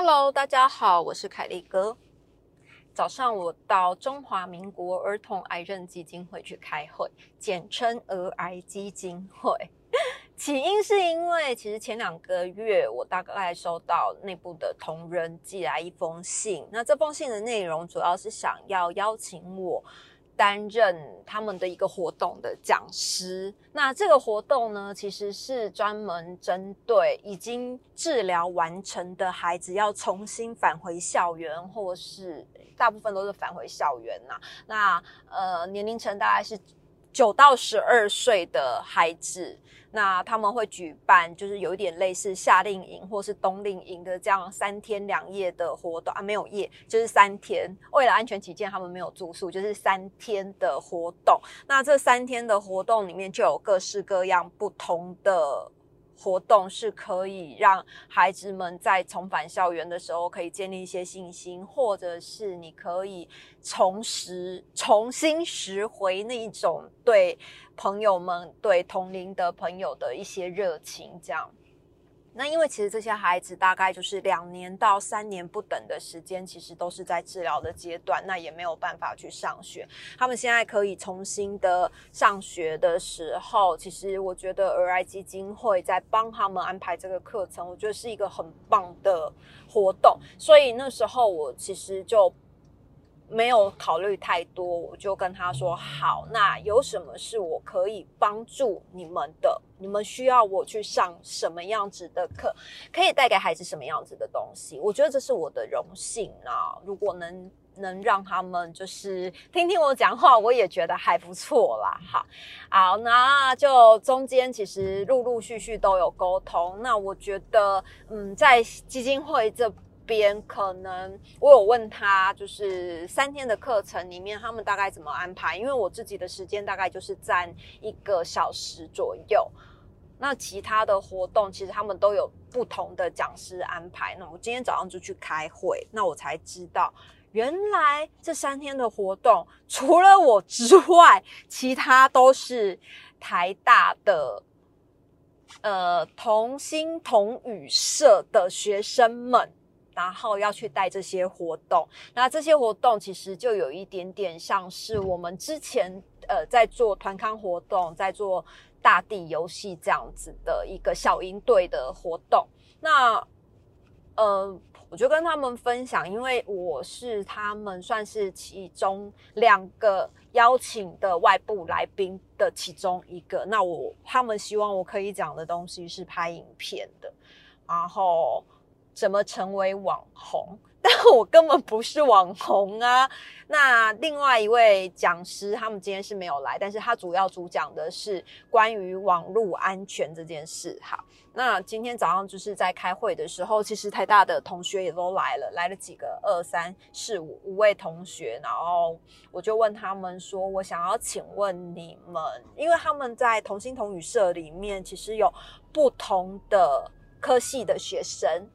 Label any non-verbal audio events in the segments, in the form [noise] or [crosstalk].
Hello，大家好，我是凯丽哥。早上我到中华民国儿童癌症基金会去开会，简称儿癌基金会。起因是因为，其实前两个月我大概收到内部的同仁寄来一封信，那这封信的内容主要是想要邀请我。担任他们的一个活动的讲师，那这个活动呢，其实是专门针对已经治疗完成的孩子，要重新返回校园，或是大部分都是返回校园呐。那呃，年龄层大概是九到十二岁的孩子。那他们会举办，就是有一点类似夏令营或是冬令营的这样三天两夜的活动啊，没有夜，就是三天。为了安全起见，他们没有住宿，就是三天的活动。那这三天的活动里面就有各式各样不同的。活动是可以让孩子们在重返校园的时候，可以建立一些信心，或者是你可以重拾、重新拾回那一种对朋友们、对同龄的朋友的一些热情，这样。那因为其实这些孩子大概就是两年到三年不等的时间，其实都是在治疗的阶段，那也没有办法去上学。他们现在可以重新的上学的时候，其实我觉得儿爱基金会在帮他们安排这个课程，我觉得是一个很棒的活动。所以那时候我其实就。没有考虑太多，我就跟他说：“好，那有什么是我可以帮助你们的？你们需要我去上什么样子的课，可以带给孩子什么样子的东西？我觉得这是我的荣幸啊！如果能能让他们就是听听我讲话，我也觉得还不错啦。好，好，那就中间其实陆陆续续都有沟通。那我觉得，嗯，在基金会这。”边可能我有问他，就是三天的课程里面，他们大概怎么安排？因为我自己的时间大概就是占一个小时左右。那其他的活动其实他们都有不同的讲师安排。那我今天早上就去开会，那我才知道，原来这三天的活动除了我之外，其他都是台大的呃同心同语社的学生们。然后要去带这些活动，那这些活动其实就有一点点像是我们之前呃在做团康活动，在做大地游戏这样子的一个小营队的活动。那呃，我就跟他们分享，因为我是他们算是其中两个邀请的外部来宾的其中一个。那我他们希望我可以讲的东西是拍影片的，然后。怎么成为网红？但我根本不是网红啊！那另外一位讲师，他们今天是没有来，但是他主要主讲的是关于网络安全这件事。好，那今天早上就是在开会的时候，其实台大的同学也都来了，来了几个二三四五五位同学，然后我就问他们说：“我想要请问你们，因为他们在同心同语社里面，其实有不同的科系的学生。”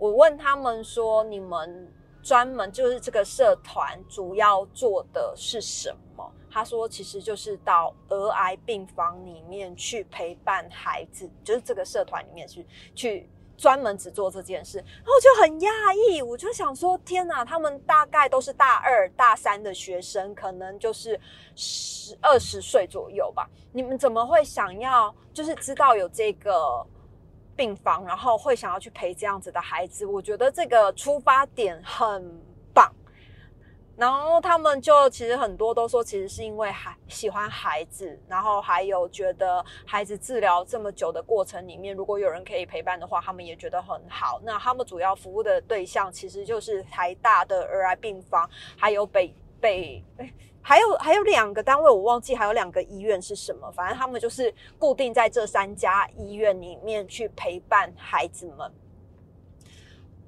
我问他们说：“你们专门就是这个社团主要做的是什么？”他说：“其实就是到儿癌病房里面去陪伴孩子，就是这个社团里面去去专门只做这件事。”然后就很讶异，我就想说：“天哪，他们大概都是大二、大三的学生，可能就是十二十岁左右吧？你们怎么会想要就是知道有这个？”病房，然后会想要去陪这样子的孩子，我觉得这个出发点很棒。然后他们就其实很多都说，其实是因为孩喜欢孩子，然后还有觉得孩子治疗这么久的过程里面，如果有人可以陪伴的话，他们也觉得很好。那他们主要服务的对象其实就是台大的儿癌病房，还有北北。还有还有两个单位，我忘记还有两个医院是什么。反正他们就是固定在这三家医院里面去陪伴孩子们。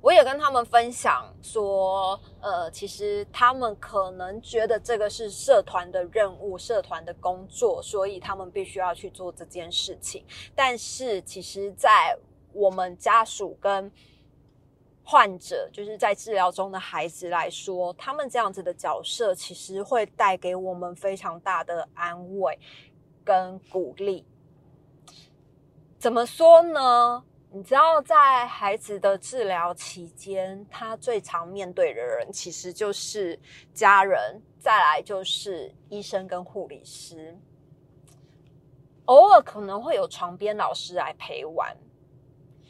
我也跟他们分享说，呃，其实他们可能觉得这个是社团的任务、社团的工作，所以他们必须要去做这件事情。但是，其实，在我们家属跟患者就是在治疗中的孩子来说，他们这样子的角色其实会带给我们非常大的安慰跟鼓励。怎么说呢？你知道，在孩子的治疗期间，他最常面对的人其实就是家人，再来就是医生跟护理师，偶尔可能会有床边老师来陪玩。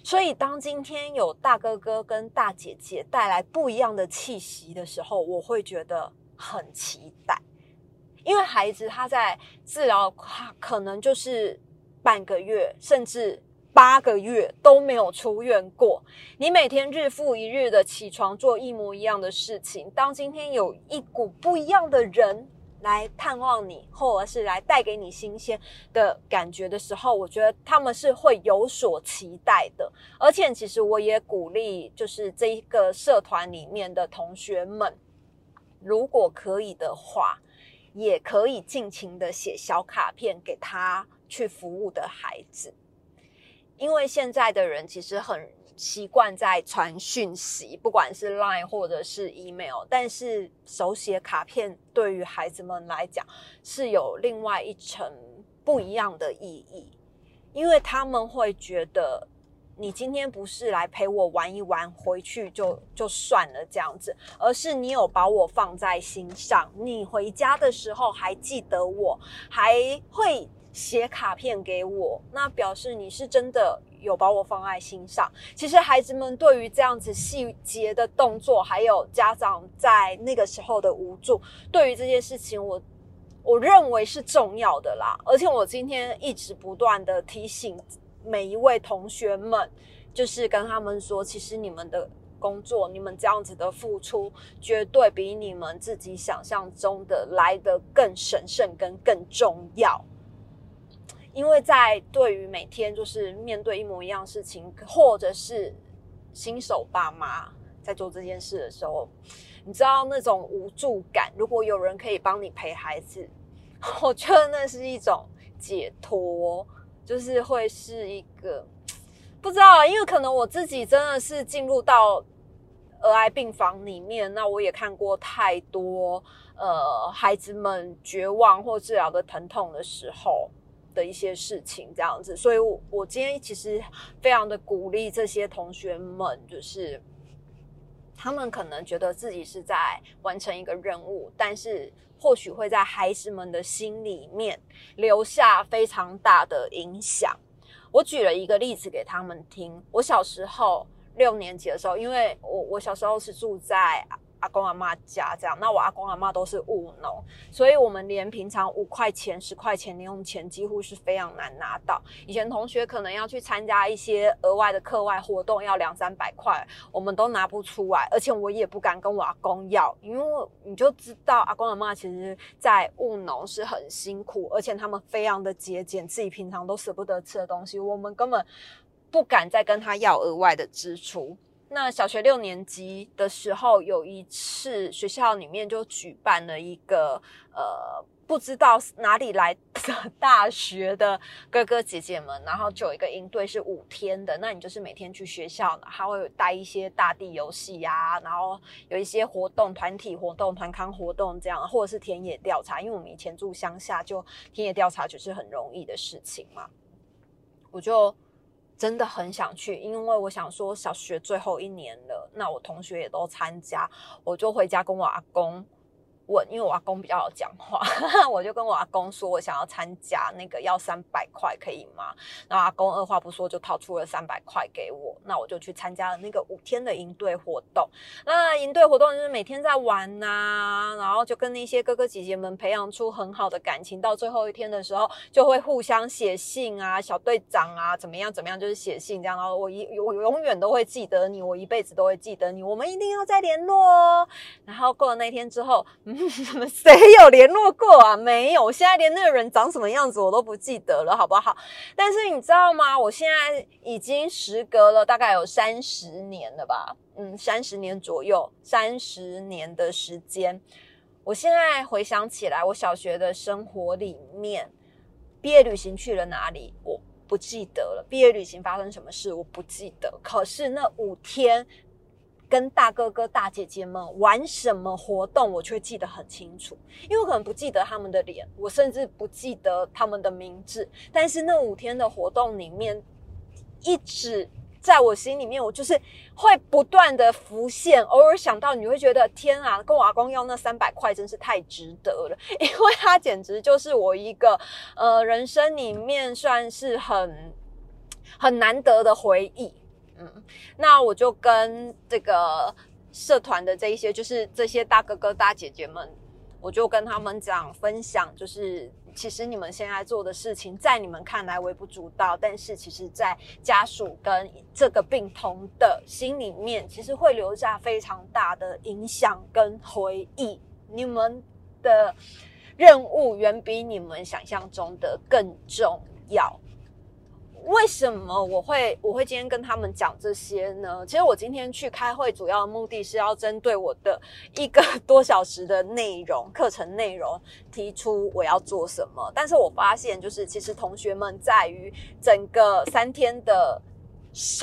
所以，当今天有大哥哥跟大姐姐带来不一样的气息的时候，我会觉得很期待，因为孩子他在治疗，可能就是半个月，甚至。八个月都没有出院过，你每天日复一日的起床做一模一样的事情。当今天有一股不一样的人来探望你，或者是来带给你新鲜的感觉的时候，我觉得他们是会有所期待的。而且，其实我也鼓励，就是这一个社团里面的同学们，如果可以的话，也可以尽情的写小卡片给他去服务的孩子。因为现在的人其实很习惯在传讯息，不管是 Line 或者是 email，但是手写卡片对于孩子们来讲是有另外一层不一样的意义，因为他们会觉得你今天不是来陪我玩一玩，回去就就算了这样子，而是你有把我放在心上，你回家的时候还记得我，还会。写卡片给我，那表示你是真的有把我放在心上。其实孩子们对于这样子细节的动作，还有家长在那个时候的无助，对于这件事情，我我认为是重要的啦。而且我今天一直不断的提醒每一位同学们，就是跟他们说，其实你们的工作，你们这样子的付出，绝对比你们自己想象中的来的更神圣跟更重要。因为在对于每天就是面对一模一样事情，或者是新手爸妈在做这件事的时候，你知道那种无助感。如果有人可以帮你陪孩子，[laughs] 我觉得那是一种解脱，就是会是一个不知道，因为可能我自己真的是进入到儿癌病房里面，那我也看过太多呃孩子们绝望或治疗的疼痛的时候。的一些事情这样子，所以，我我今天其实非常的鼓励这些同学们，就是他们可能觉得自己是在完成一个任务，但是或许会在孩子们的心里面留下非常大的影响。我举了一个例子给他们听，我小时候六年级的时候，因为我我小时候是住在。阿公阿妈家这样，那我阿公阿妈都是务农，所以我们连平常五块钱、十块钱零用钱几乎是非常难拿到。以前同学可能要去参加一些额外的课外活动，要两三百块，我们都拿不出来，而且我也不敢跟我阿公要，因为你就知道阿公阿妈其实在务农是很辛苦，而且他们非常的节俭，自己平常都舍不得吃的东西，我们根本不敢再跟他要额外的支出。那小学六年级的时候，有一次学校里面就举办了一个呃，不知道哪里来的大学的哥哥姐姐们，然后就有一个营队是五天的。那你就是每天去学校，他会带一些大地游戏呀，然后有一些活动、团体活动、团康活动这样，或者是田野调查。因为我们以前住乡下，就田野调查就是很容易的事情嘛，我就。真的很想去，因为我想说小学最后一年了，那我同学也都参加，我就回家跟我阿公。问，因为我阿公比较好讲话，[laughs] 我就跟我阿公说，我想要参加那个要三百块，可以吗？然后阿公二话不说就掏出了三百块给我，那我就去参加了那个五天的营队活动。那营队活动就是每天在玩呐，然后就跟那些哥哥姐姐们培养出很好的感情。到最后一天的时候，就会互相写信啊，小队长啊，怎么样怎么样，就是写信这样。然后我一我永远都会记得你，我一辈子都会记得你，我们一定要再联络哦。然后过了那天之后。[laughs] 谁有联络过啊？没有，我现在连那个人长什么样子我都不记得了，好不好？但是你知道吗？我现在已经时隔了大概有三十年了吧？嗯，三十年左右，三十年的时间。我现在回想起来，我小学的生活里面，毕业旅行去了哪里？我不记得了。毕业旅行发生什么事？我不记得。可是那五天。跟大哥哥、大姐姐们玩什么活动，我却记得很清楚。因为我可能不记得他们的脸，我甚至不记得他们的名字。但是那五天的活动里面，一直在我心里面，我就是会不断的浮现，偶尔想到，你会觉得天啊，跟我阿公要那三百块真是太值得了，[laughs] 因为他简直就是我一个呃人生里面算是很很难得的回忆。嗯，那我就跟这个社团的这一些，就是这些大哥哥大姐姐们，我就跟他们讲分享，就是其实你们现在做的事情，在你们看来微不足道，但是其实在家属跟这个病童的心里面，其实会留下非常大的影响跟回忆。你们的任务远比你们想象中的更重要。为什么我会我会今天跟他们讲这些呢？其实我今天去开会，主要的目的是要针对我的一个多小时的内容 [laughs] 课程内容提出我要做什么。但是我发现，就是其实同学们在于整个三天的。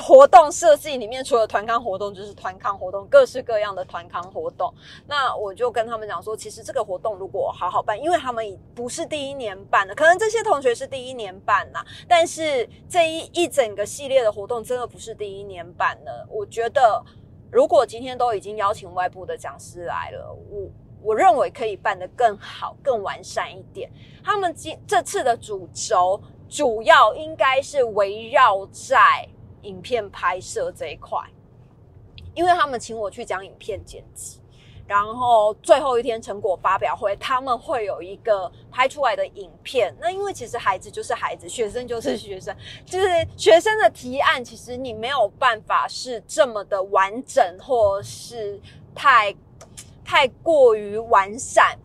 活动设计里面，除了团康活动，就是团康活动，各式各样的团康活动。那我就跟他们讲说，其实这个活动如果好好办，因为他们不是第一年办的，可能这些同学是第一年办呐。但是这一一整个系列的活动真的不是第一年办的。我觉得，如果今天都已经邀请外部的讲师来了，我我认为可以办得更好、更完善一点。他们今这次的主轴主要应该是围绕在。影片拍摄这一块，因为他们请我去讲影片剪辑，然后最后一天成果发表会，他们会有一个拍出来的影片。那因为其实孩子就是孩子，学生就是学生，就是学生的提案，其实你没有办法是这么的完整，或是太太过于完善。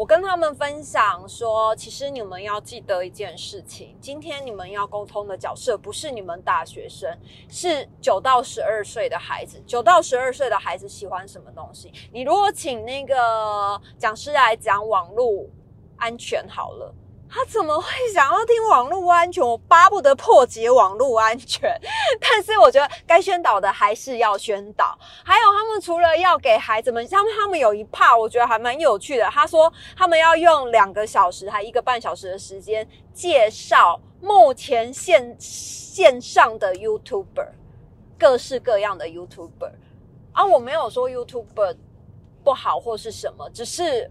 我跟他们分享说，其实你们要记得一件事情：今天你们要沟通的角色不是你们大学生，是九到十二岁的孩子。九到十二岁的孩子喜欢什么东西？你如果请那个讲师来讲网络安全好了。他怎么会想要听网络安全？我巴不得破解网络安全，但是我觉得该宣导的还是要宣导。还有，他们除了要给孩子们，他们他们有一 part 我觉得还蛮有趣的。他说他们要用两个小时还一个半小时的时间介绍目前线线上的 YouTuber，各式各样的 YouTuber。啊，我没有说 YouTuber 不好或是什么，只是。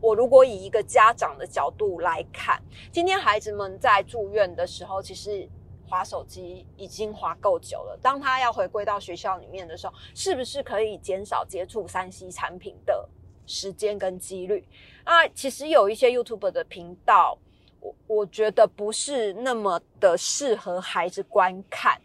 我如果以一个家长的角度来看，今天孩子们在住院的时候，其实划手机已经划够久了。当他要回归到学校里面的时候，是不是可以减少接触三 C 产品的时间跟几率？啊，其实有一些 YouTube 的频道，我我觉得不是那么的适合孩子观看。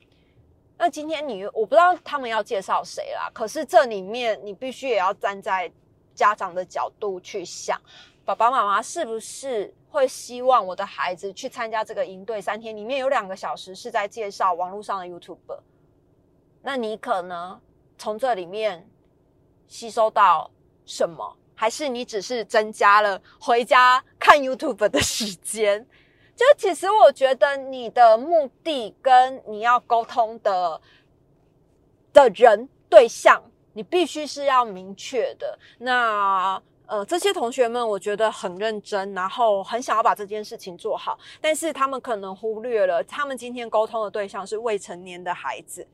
那今天你我不知道他们要介绍谁啦，可是这里面你必须也要站在。家长的角度去想，爸爸妈妈是不是会希望我的孩子去参加这个营队三天？里面有两个小时是在介绍网络上的 YouTube，那你可能从这里面吸收到什么？还是你只是增加了回家看 YouTube 的时间？就其实我觉得你的目的跟你要沟通的的人对象。你必须是要明确的。那呃，这些同学们我觉得很认真，然后很想要把这件事情做好，但是他们可能忽略了，他们今天沟通的对象是未成年的孩子，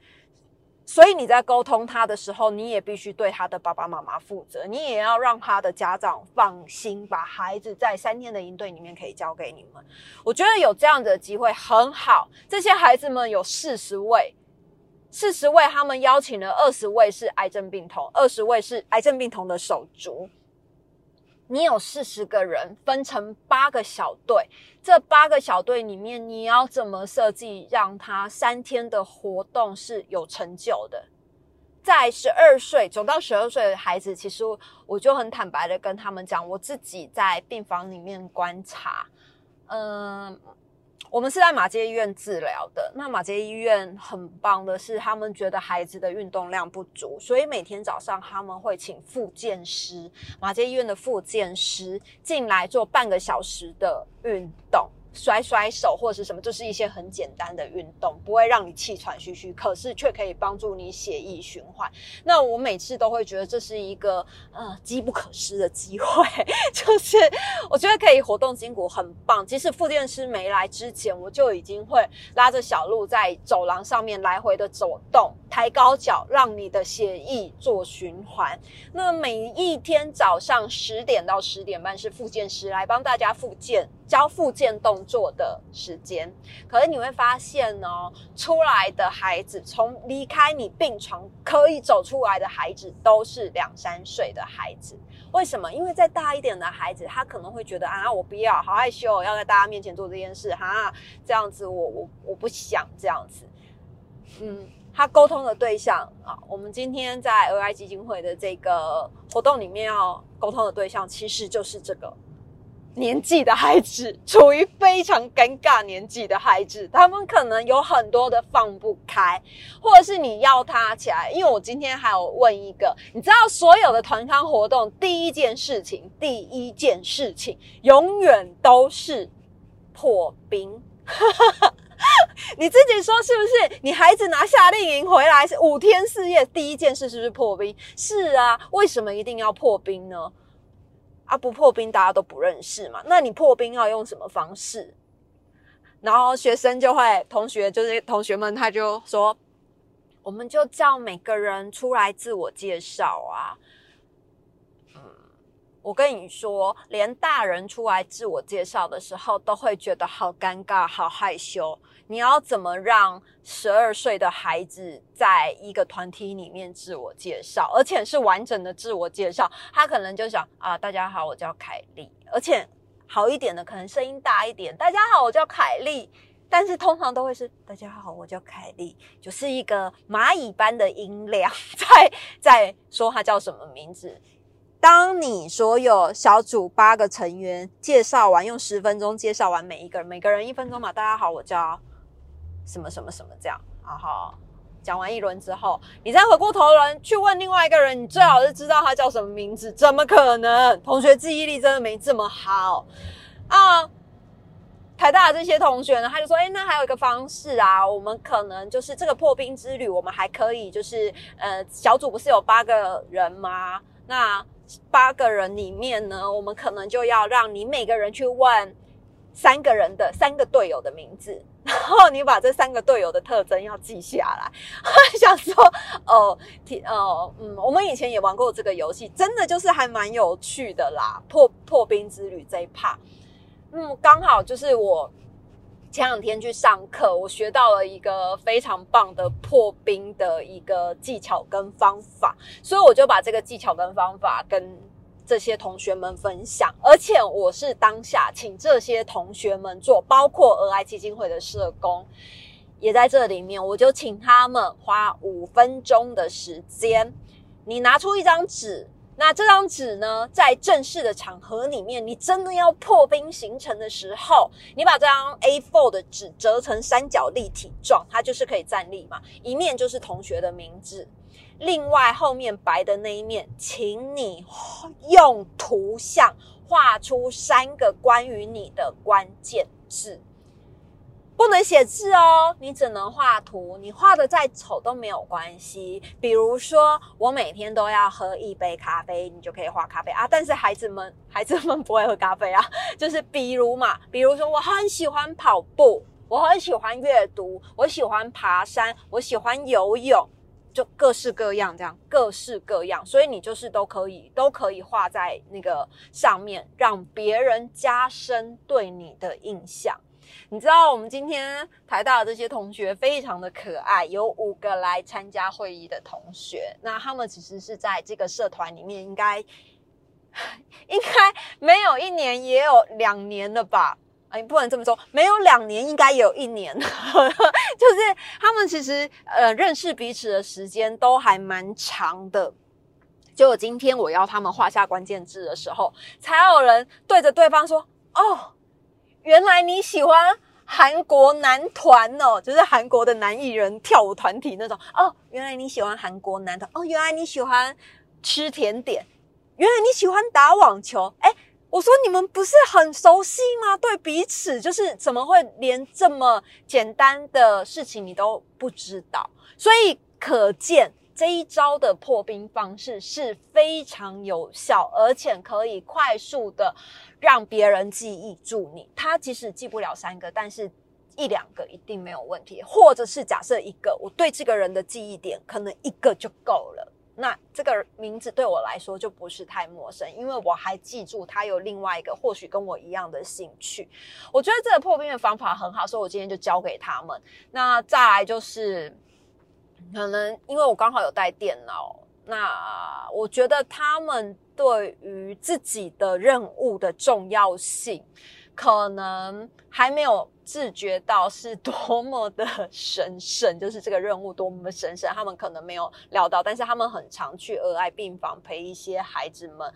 所以你在沟通他的时候，你也必须对他的爸爸妈妈负责，你也要让他的家长放心，把孩子在三天的营队里面可以交给你们。我觉得有这样的机会很好。这些孩子们有四十位。四十位，他们邀请了二十位是癌症病童，二十位是癌症病童的手足。你有四十个人，分成八个小队。这八个小队里面，你要怎么设计，让他三天的活动是有成就的？在十二岁，九到十二岁的孩子，其实我就很坦白的跟他们讲，我自己在病房里面观察，嗯。我们是在马街医院治疗的。那马街医院很棒的是，他们觉得孩子的运动量不足，所以每天早上他们会请复健师，马街医院的复健师进来做半个小时的运动。甩甩手或者是什么，就是一些很简单的运动，不会让你气喘吁吁，可是却可以帮助你血液循环。那我每次都会觉得这是一个呃机不可失的机会，[laughs] 就是我觉得可以活动筋骨很棒。即使复健师没来之前，我就已经会拉着小鹿在走廊上面来回的走动，抬高脚，让你的血液做循环。那每一天早上十点到十点半是复健师来帮大家复健。教复健动作的时间，可是你会发现哦，出来的孩子从离开你病床可以走出来的孩子都是两三岁的孩子。为什么？因为再大一点的孩子，他可能会觉得啊，我不要，好害羞，要在大家面前做这件事，哈，这样子我我我不想这样子。嗯，他沟通的对象啊，我们今天在 AI 基金会的这个活动里面要沟通的对象，其实就是这个。年纪的孩子处于非常尴尬年纪的孩子，他们可能有很多的放不开，或者是你要他起来。因为我今天还有问一个，你知道所有的团康活动第一件事情，第一件事情永远都是破冰。你自己说是不是？你孩子拿夏令营回来是五天四夜，第一件事是不是破冰？是啊，为什么一定要破冰呢？啊，不破冰大家都不认识嘛？那你破冰要用什么方式？然后学生就会，同学就是同学们，他就说，我们就叫每个人出来自我介绍啊。我跟你说，连大人出来自我介绍的时候，都会觉得好尴尬、好害羞。你要怎么让十二岁的孩子在一个团体里面自我介绍，而且是完整的自我介绍？他可能就想啊，大家好，我叫凯莉。而且好一点的，可能声音大一点，大家好，我叫凯莉。但是通常都会是大家好，我叫凯莉，就是一个蚂蚁般的音量 [laughs] 在在说他叫什么名字。当你所有小组八个成员介绍完，用十分钟介绍完每一个人，每个人一分钟嘛。大家好，我叫。什么什么什么这样，然后讲完一轮之后，你再回过头来去问另外一个人，你最好是知道他叫什么名字。怎么可能？同学记忆力真的没这么好啊！台大的这些同学呢，他就说：“哎，那还有一个方式啊，我们可能就是这个破冰之旅，我们还可以就是呃，小组不是有八个人吗？那八个人里面呢，我们可能就要让你每个人去问三个人的三个队友的名字。[laughs] ”然后你把这三个队友的特征要记下来。[laughs] 想说哦，哦，嗯，我们以前也玩过这个游戏，真的就是还蛮有趣的啦。破破冰之旅这一趴，嗯，刚好就是我前两天去上课，我学到了一个非常棒的破冰的一个技巧跟方法，所以我就把这个技巧跟方法跟。这些同学们分享，而且我是当下请这些同学们做，包括俄爱基金会的社工也在这里面，我就请他们花五分钟的时间，你拿出一张纸，那这张纸呢，在正式的场合里面，你真的要破冰形成的时候，你把这张 A4 的纸折成三角立体状，它就是可以站立嘛，一面就是同学的名字。另外，后面白的那一面，请你用图像画出三个关于你的关键字，不能写字哦，你只能画图。你画的再丑都没有关系。比如说，我每天都要喝一杯咖啡，你就可以画咖啡啊。但是孩子们，[laughs] 孩子们不会喝咖啡啊。就是比如嘛，比如说，我很喜欢跑步，我很喜欢阅读，我喜欢爬山，我喜欢游泳。就各式各样，这样各式各样，所以你就是都可以，都可以画在那个上面，让别人加深对你的印象。你知道，我们今天台大的这些同学非常的可爱，有五个来参加会议的同学，那他们其实是在这个社团里面，应该应该没有一年，也有两年了吧。哎，不能这么说，没有两年，应该有一年，[laughs] 就是他们其实呃认识彼此的时间都还蛮长的。就今天我要他们画下关键字的时候，才有人对着对方说：“哦，原来你喜欢韩国男团哦，就是韩国的男艺人跳舞团体那种。哦，原来你喜欢韩国男团。哦，原来你喜欢吃甜点。原来你喜欢打网球。哎。”我说你们不是很熟悉吗？对彼此就是怎么会连这么简单的事情你都不知道？所以可见这一招的破冰方式是非常有效，而且可以快速的让别人记忆住你。他即使记不了三个，但是一两个一定没有问题，或者是假设一个，我对这个人的记忆点可能一个就够了。那这个名字对我来说就不是太陌生，因为我还记住他有另外一个或许跟我一样的兴趣。我觉得这个破冰的方法很好，所以我今天就教给他们。那再来就是，可能因为我刚好有带电脑，那我觉得他们对于自己的任务的重要性，可能还没有。自觉到是多么的神圣，就是这个任务多么的神圣，他们可能没有料到，但是他们很常去儿爱病房陪一些孩子们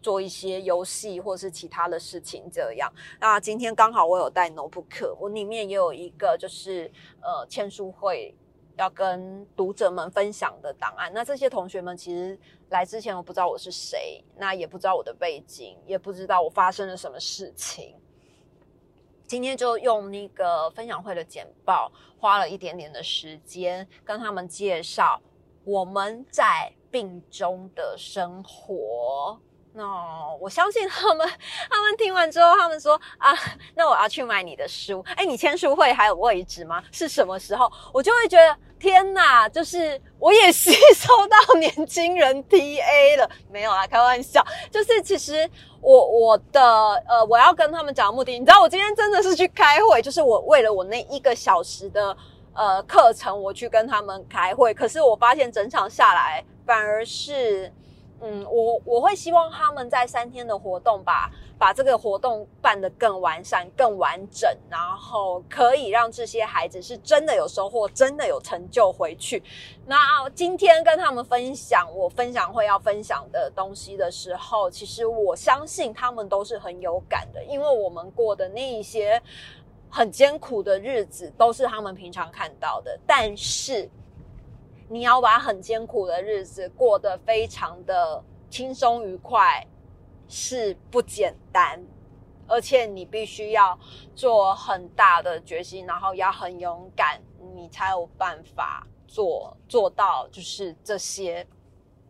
做一些游戏或是其他的事情。这样，那今天刚好我有带 notebook，我里面也有一个就是呃签书会要跟读者们分享的档案。那这些同学们其实来之前我不知道我是谁，那也不知道我的背景，也不知道我发生了什么事情。今天就用那个分享会的简报，花了一点点的时间跟他们介绍我们在病中的生活。那我相信他们，他们听完之后，他们说啊，那我要去买你的书。哎，你签书会还有位置吗？是什么时候？我就会觉得天哪，就是我也吸收到年轻人 TA 了。没有啊，开玩笑。就是其实我我的呃，我要跟他们讲的目的，你知道，我今天真的是去开会，就是我为了我那一个小时的呃课程，我去跟他们开会。可是我发现整场下来，反而是。嗯，我我会希望他们在三天的活动把把这个活动办得更完善、更完整，然后可以让这些孩子是真的有收获、真的有成就回去。那今天跟他们分享我分享会要分享的东西的时候，其实我相信他们都是很有感的，因为我们过的那一些很艰苦的日子都是他们平常看到的，但是。你要把很艰苦的日子过得非常的轻松愉快，是不简单，而且你必须要做很大的决心，然后要很勇敢，你才有办法做做到，就是这些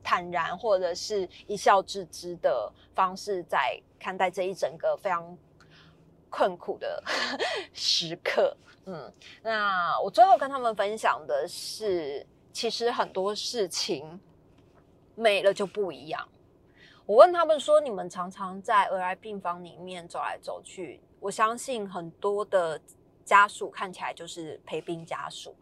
坦然或者是一笑置之的方式，在看待这一整个非常困苦的时刻。嗯，那我最后跟他们分享的是。其实很多事情没了就不一样。我问他们说：“你们常常在儿癌病房里面走来走去，我相信很多的家属看起来就是陪病家属，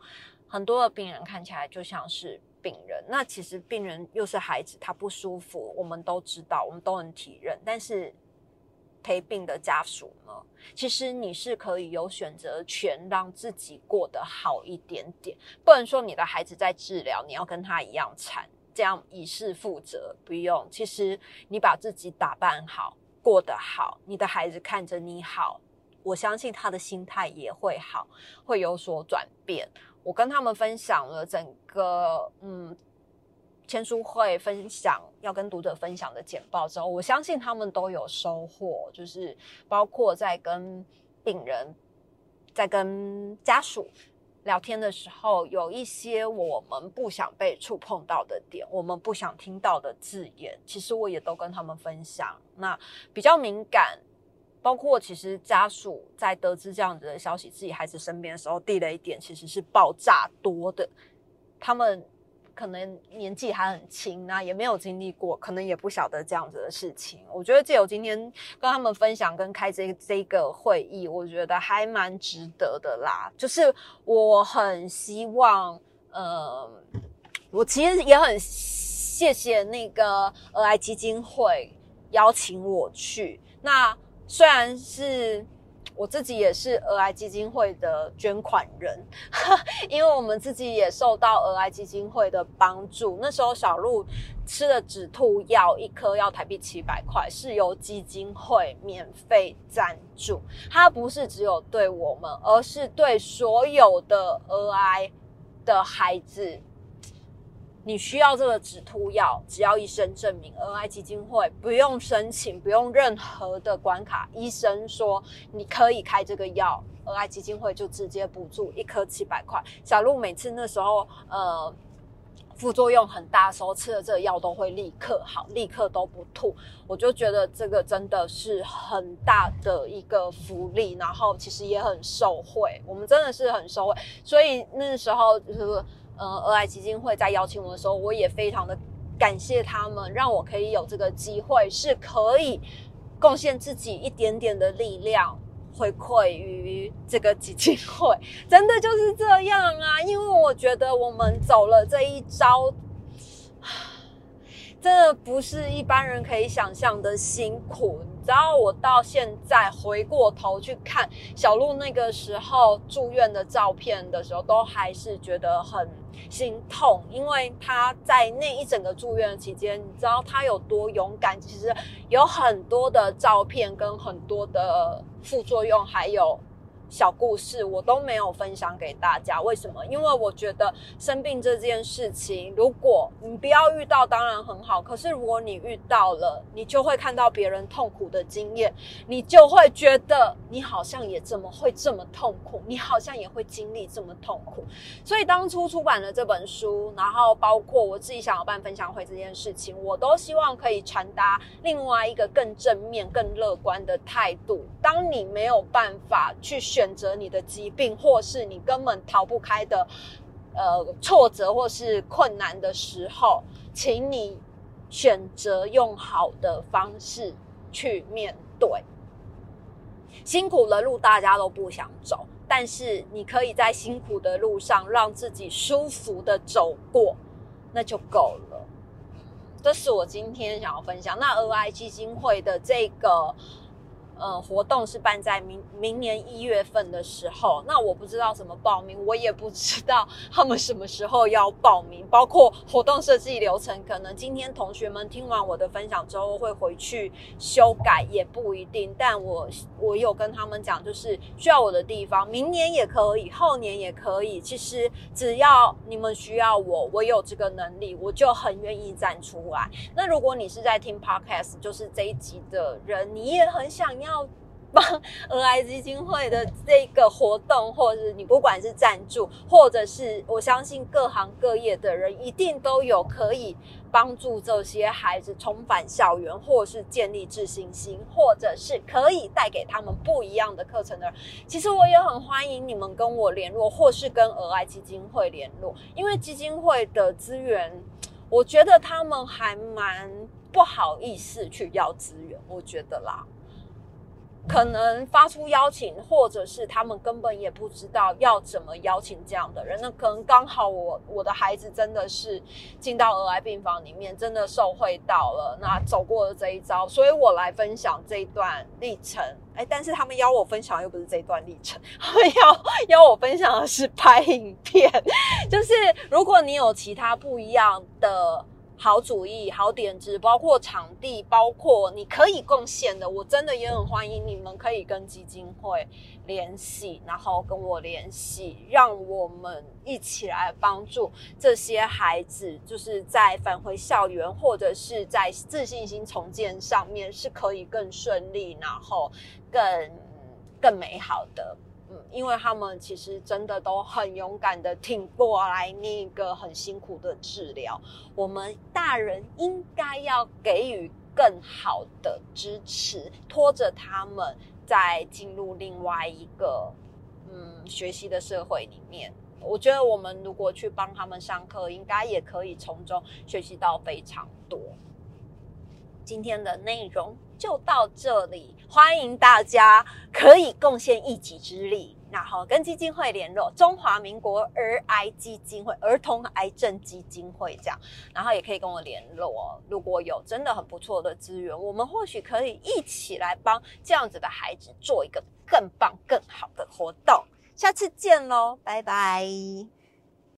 很多的病人看起来就像是病人。那其实病人又是孩子，他不舒服，我们都知道，我们都能体认，但是。”陪病的家属呢？其实你是可以有选择权，让自己过得好一点点。不能说你的孩子在治疗，你要跟他一样惨，这样以示负责。不用，其实你把自己打扮好，过得好，你的孩子看着你好，我相信他的心态也会好，会有所转变。我跟他们分享了整个，嗯。签书会分享要跟读者分享的简报之后，我相信他们都有收获，就是包括在跟病人、在跟家属聊天的时候，有一些我们不想被触碰到的点，我们不想听到的字眼，其实我也都跟他们分享。那比较敏感，包括其实家属在得知这样子的消息，自己孩子身边的时候，地雷点其实是爆炸多的，他们。可能年纪还很轻，那也没有经历过，可能也不晓得这样子的事情。我觉得借由今天跟他们分享跟开这这个会议，我觉得还蛮值得的啦。就是我很希望，呃，我其实也很谢谢那个儿癌基金会邀请我去。那虽然是。我自己也是儿癌基金会的捐款人，[laughs] 因为我们自己也受到儿癌基金会的帮助。那时候小鹿吃了止吐药，一颗要台币七百块，是由基金会免费赞助。它不是只有对我们，而是对所有的儿癌的孩子。你需要这个止吐药，只要医生证明，儿癌基金会不用申请，不用任何的关卡，医生说你可以开这个药，儿癌基金会就直接补助一颗七百块。小鹿每次那时候，呃。副作用很大的时候，吃了这个药都会立刻好，立刻都不吐。我就觉得这个真的是很大的一个福利，然后其实也很受惠，我们真的是很受惠。所以那时候就是呃，儿癌基金会在邀请我的时候，我也非常的感谢他们，让我可以有这个机会，是可以贡献自己一点点的力量。回馈于这个基金会，真的就是这样啊！因为我觉得我们走了这一招，真的不是一般人可以想象的辛苦。只要，我到现在回过头去看小鹿那个时候住院的照片的时候，都还是觉得很心痛，因为他在那一整个住院期间，你知道他有多勇敢。其实有很多的照片跟很多的。副作用还有。小故事我都没有分享给大家，为什么？因为我觉得生病这件事情，如果你不要遇到，当然很好。可是如果你遇到了，你就会看到别人痛苦的经验，你就会觉得你好像也怎么会这么痛苦，你好像也会经历这么痛苦。所以当初出版了这本书，然后包括我自己想要办分享会这件事情，我都希望可以传达另外一个更正面、更乐观的态度。当你没有办法去选。选择你的疾病，或是你根本逃不开的，呃，挫折或是困难的时候，请你选择用好的方式去面对。辛苦的路大家都不想走，但是你可以在辛苦的路上让自己舒服的走过，那就够了。这是我今天想要分享。那 AI 基金会的这个。呃，活动是办在明明年一月份的时候，那我不知道怎么报名，我也不知道他们什么时候要报名，包括活动设计流程，可能今天同学们听完我的分享之后会回去修改，也不一定。但我我有跟他们讲，就是需要我的地方，明年也可以，后年也可以。其实只要你们需要我，我有这个能力，我就很愿意站出来。那如果你是在听 podcast，就是这一集的人，你也很想要。要帮 [laughs] 儿癌基金会的这个活动，或者是你不管是赞助，或者是我相信各行各业的人一定都有可以帮助这些孩子重返校园，或是建立自信心，或者是可以带给他们不一样的课程的人。其实我也很欢迎你们跟我联络，或是跟儿癌基金会联络，因为基金会的资源，我觉得他们还蛮不好意思去要资源，我觉得啦。可能发出邀请，或者是他们根本也不知道要怎么邀请这样的人。那可能刚好我我的孩子真的是进到儿癌病房里面，真的受惠到了，那走过了这一招，所以我来分享这一段历程。哎，但是他们邀我分享又不是这一段历程，[laughs] 他们要邀我分享的是拍影片。就是如果你有其他不一样的。好主意、好点子，包括场地，包括你可以贡献的，我真的也很欢迎你们可以跟基金会联系，然后跟我联系，让我们一起来帮助这些孩子，就是在返回校园或者是在自信心重建上面是可以更顺利，然后更更美好的。因为他们其实真的都很勇敢的挺过来那个很辛苦的治疗，我们大人应该要给予更好的支持，拖着他们再进入另外一个嗯学习的社会里面。我觉得我们如果去帮他们上课，应该也可以从中学习到非常多。今天的内容就到这里，欢迎大家可以贡献一己之力，然后跟基金会联络中华民国儿癌基金会、儿童癌症基金会这样，然后也可以跟我联络。如果有真的很不错的资源，我们或许可以一起来帮这样子的孩子做一个更棒、更好的活动。下次见喽，拜拜。